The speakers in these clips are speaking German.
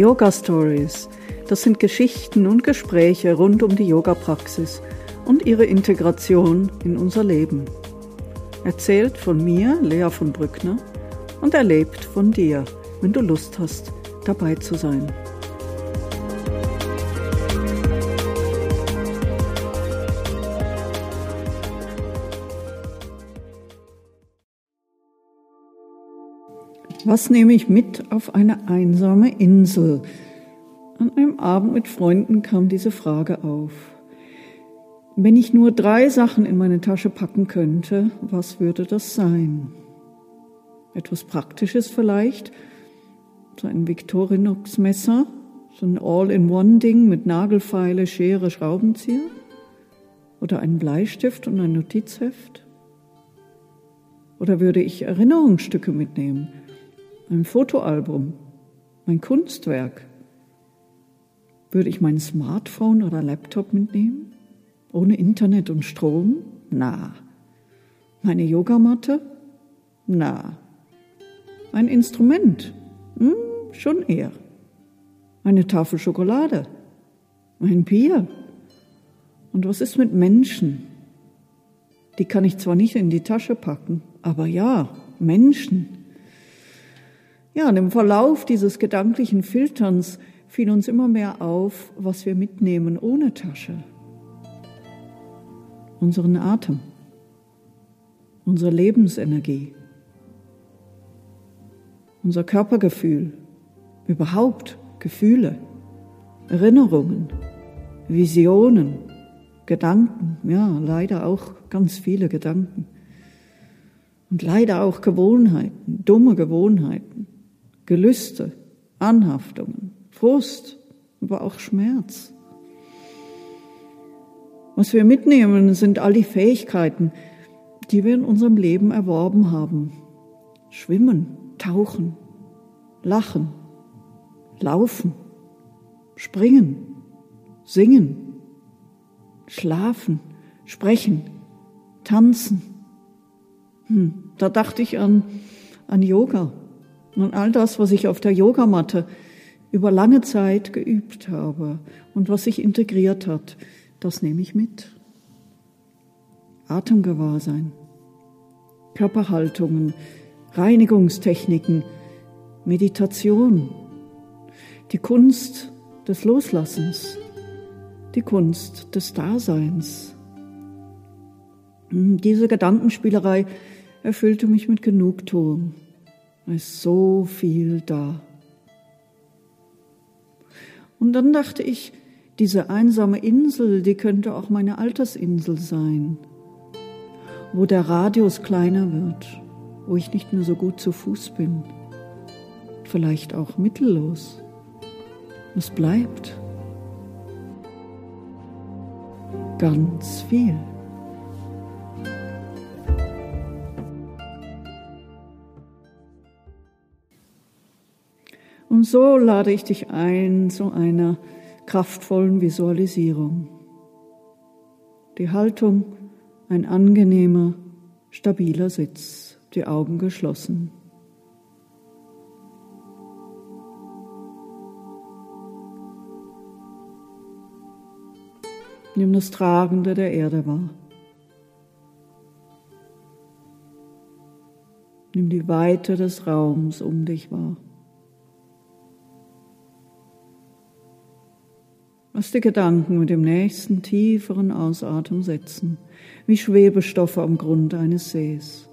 Yoga Stories. Das sind Geschichten und Gespräche rund um die Yoga-Praxis und ihre Integration in unser Leben. Erzählt von mir, Lea von Brückner, und erlebt von dir, wenn du Lust hast, dabei zu sein. Was nehme ich mit auf eine einsame Insel? An einem Abend mit Freunden kam diese Frage auf. Wenn ich nur drei Sachen in meine Tasche packen könnte, was würde das sein? Etwas Praktisches vielleicht, so ein Victorinox-Messer, so ein All-in-One-Ding mit Nagelfeile, Schere, Schraubenzieher? Oder einen Bleistift und ein Notizheft? Oder würde ich Erinnerungsstücke mitnehmen? Ein Fotoalbum, mein Kunstwerk. Würde ich mein Smartphone oder Laptop mitnehmen? Ohne Internet und Strom? Na. Meine Yogamatte? Na. Ein Instrument? Hm, schon eher. Eine Tafel Schokolade? Ein Bier? Und was ist mit Menschen? Die kann ich zwar nicht in die Tasche packen, aber ja, Menschen. Ja, und im Verlauf dieses gedanklichen Filterns fiel uns immer mehr auf, was wir mitnehmen ohne Tasche. Unseren Atem, unsere Lebensenergie, unser Körpergefühl, überhaupt Gefühle, Erinnerungen, Visionen, Gedanken, ja, leider auch ganz viele Gedanken. Und leider auch Gewohnheiten, dumme Gewohnheiten. Gelüste, Anhaftungen, Frust, aber auch Schmerz. Was wir mitnehmen, sind all die Fähigkeiten, die wir in unserem Leben erworben haben. Schwimmen, tauchen, lachen, laufen, springen, singen, schlafen, sprechen, tanzen. Hm, da dachte ich an, an Yoga. Und all das, was ich auf der Yogamatte über lange Zeit geübt habe und was sich integriert hat, das nehme ich mit. Atemgewahrsein, Körperhaltungen, Reinigungstechniken, Meditation, die Kunst des Loslassens, die Kunst des Daseins. Diese Gedankenspielerei erfüllte mich mit Genugtuung. Ist so viel da. Und dann dachte ich, diese einsame Insel, die könnte auch meine Altersinsel sein, wo der Radius kleiner wird, wo ich nicht mehr so gut zu Fuß bin, vielleicht auch mittellos. Was bleibt? Ganz viel. Und so lade ich dich ein zu einer kraftvollen Visualisierung. Die Haltung, ein angenehmer, stabiler Sitz, die Augen geschlossen. Nimm das Tragende der Erde wahr. Nimm die Weite des Raums um dich wahr. Lass die Gedanken mit dem nächsten tieferen Ausatmen setzen, wie Schwebestoffe am Grund eines Sees.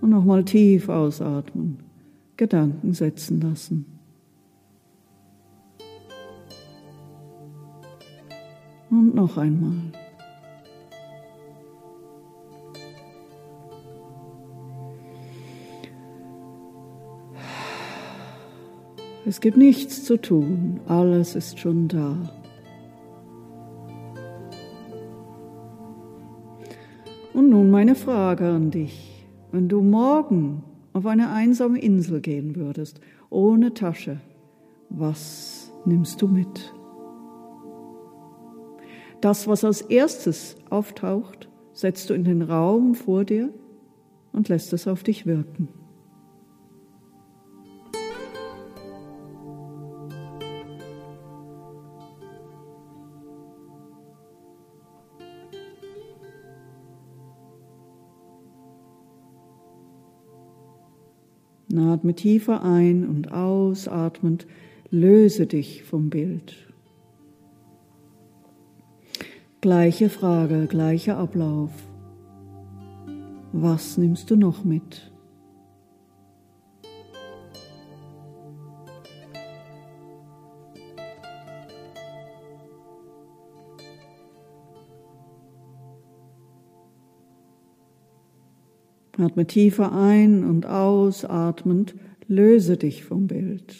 Und nochmal tief ausatmen, Gedanken setzen lassen. Und noch einmal. Es gibt nichts zu tun, alles ist schon da. Und nun meine Frage an dich. Wenn du morgen auf eine einsame Insel gehen würdest, ohne Tasche, was nimmst du mit? Das, was als erstes auftaucht, setzt du in den Raum vor dir und lässt es auf dich wirken. Atme tiefer ein und ausatmend löse dich vom Bild. Gleiche Frage, gleicher Ablauf. Was nimmst du noch mit? Atme tiefer ein und ausatmend, löse dich vom Bild.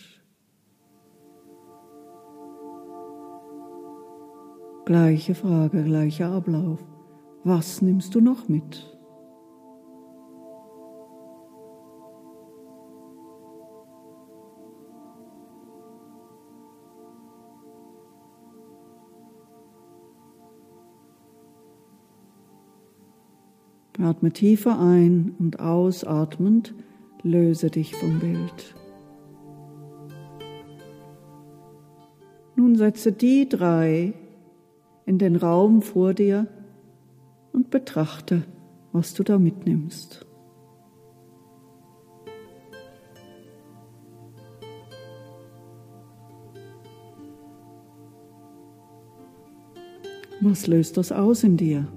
Gleiche Frage, gleicher Ablauf. Was nimmst du noch mit? Atme tiefer ein und ausatmend löse dich vom Bild. Nun setze die drei in den Raum vor dir und betrachte, was du da mitnimmst. Was löst das aus in dir?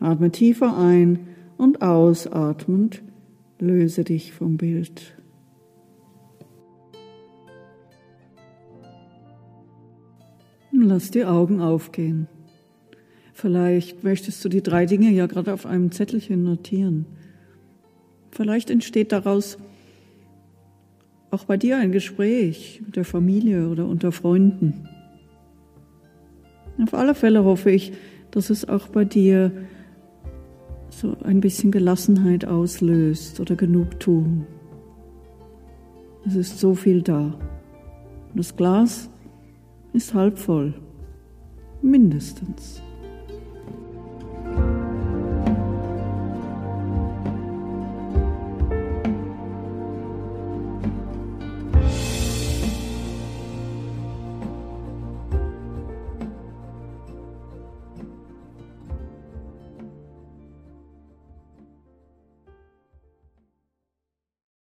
Atme tiefer ein und ausatmend löse dich vom Bild. Lass die Augen aufgehen. Vielleicht möchtest du die drei Dinge ja gerade auf einem Zettelchen notieren. Vielleicht entsteht daraus auch bei dir ein Gespräch mit der Familie oder unter Freunden. Auf alle Fälle hoffe ich, dass es auch bei dir so ein bisschen Gelassenheit auslöst oder Genugtuung. Es ist so viel da. Das Glas ist halb voll, mindestens.